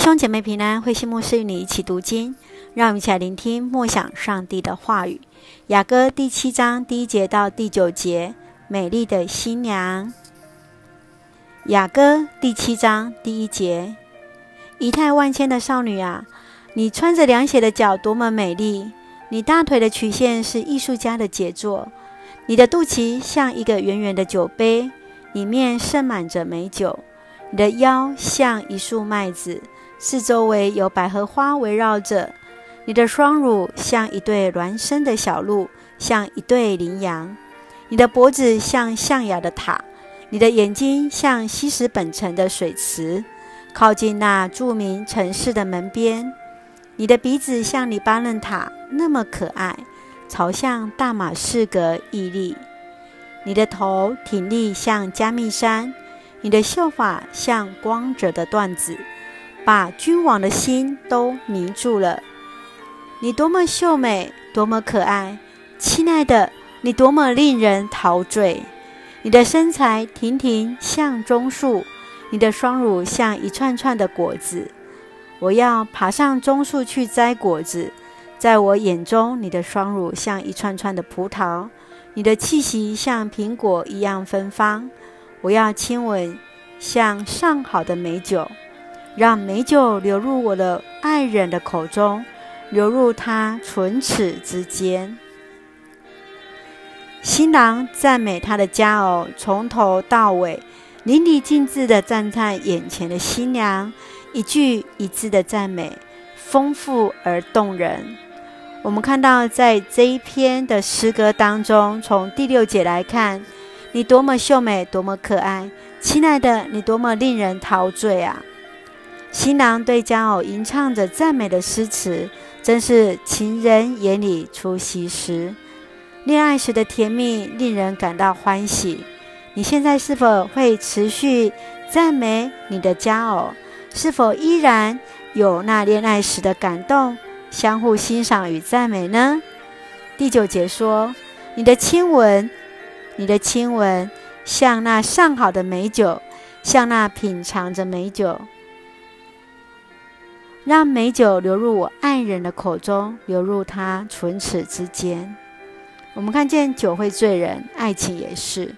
兄姐妹平安，慧馨牧师与你一起读经，让我们一起来聆听默想上帝的话语。雅歌第七章第一节到第九节，美丽的新娘。雅歌第七章第一节，仪态万千的少女啊，你穿着凉鞋的脚多么美丽！你大腿的曲线是艺术家的杰作，你的肚脐像一个圆圆的酒杯，里面盛满着美酒。你的腰像一束麦子，四周围有百合花围绕着。你的双乳像一对孪生的小鹿，像一对羚羊。你的脖子像象牙的塔，你的眼睛像西什本城的水池，靠近那著名城市的门边。你的鼻子像黎巴嫩塔那么可爱，朝向大马士革屹立。你的头挺立像加密山，你的秀发像光泽的缎子，把君王的心都迷住了。你多么秀美，多么可爱，亲爱的，你多么令人陶醉。你的身材亭亭像棕树，你的双乳像一串串的果子。我要爬上棕树去摘果子，在我眼中，你的双乳像一串串的葡萄，你的气息像苹果一样芬芳。我要亲吻像上好的美酒，让美酒流入我的爱人的口中，流入他唇齿之间。新郎赞美他的佳偶，从头到尾淋漓尽致地赞叹眼前的新娘。一句一字的赞美，丰富而动人。我们看到，在这一篇的诗歌当中，从第六节来看，你多么秀美，多么可爱，亲爱的，你多么令人陶醉啊！新郎对佳偶吟唱着赞美的诗词，真是情人眼里出西施。恋爱时的甜蜜令人感到欢喜。你现在是否会持续赞美你的佳偶？是否依然有那恋爱时的感动，相互欣赏与赞美呢？第九节说：“你的亲吻，你的亲吻，像那上好的美酒，像那品尝着美酒，让美酒流入我爱人的口中，流入他唇齿之间。”我们看见酒会醉人，爱情也是。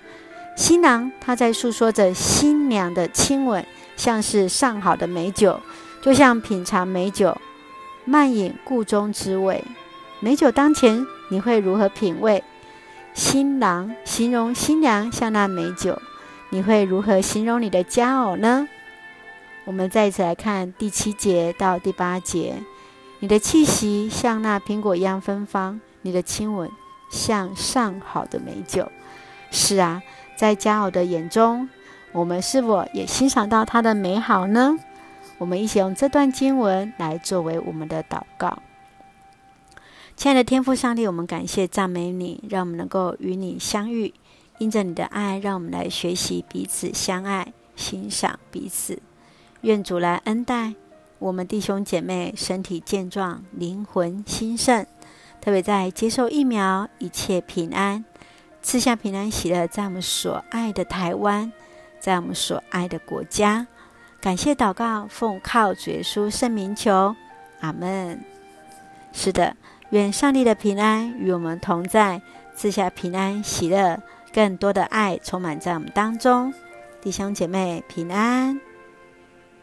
新郎他在诉说着新娘的亲吻。像是上好的美酒，就像品尝美酒，慢饮故中滋味。美酒当前，你会如何品味？新郎形容新娘像那美酒，你会如何形容你的佳偶呢？我们再一次来看第七节到第八节。你的气息像那苹果一样芬芳，你的亲吻像上好的美酒。是啊，在佳偶的眼中。我们是否也欣赏到它的美好呢？我们一起用这段经文来作为我们的祷告。亲爱的天父上帝，我们感谢赞美你，让我们能够与你相遇。因着你的爱，让我们来学习彼此相爱，欣赏彼此。愿主来恩待我们弟兄姐妹，身体健壮，灵魂兴盛。特别在接受疫苗，一切平安，赐下平安喜乐，在我们所爱的台湾。在我们所爱的国家，感谢祷告，奉靠主耶稣圣名求，阿门。是的，愿上帝的平安与我们同在，赐下平安喜乐，更多的爱充满在我们当中。弟兄姐妹平安。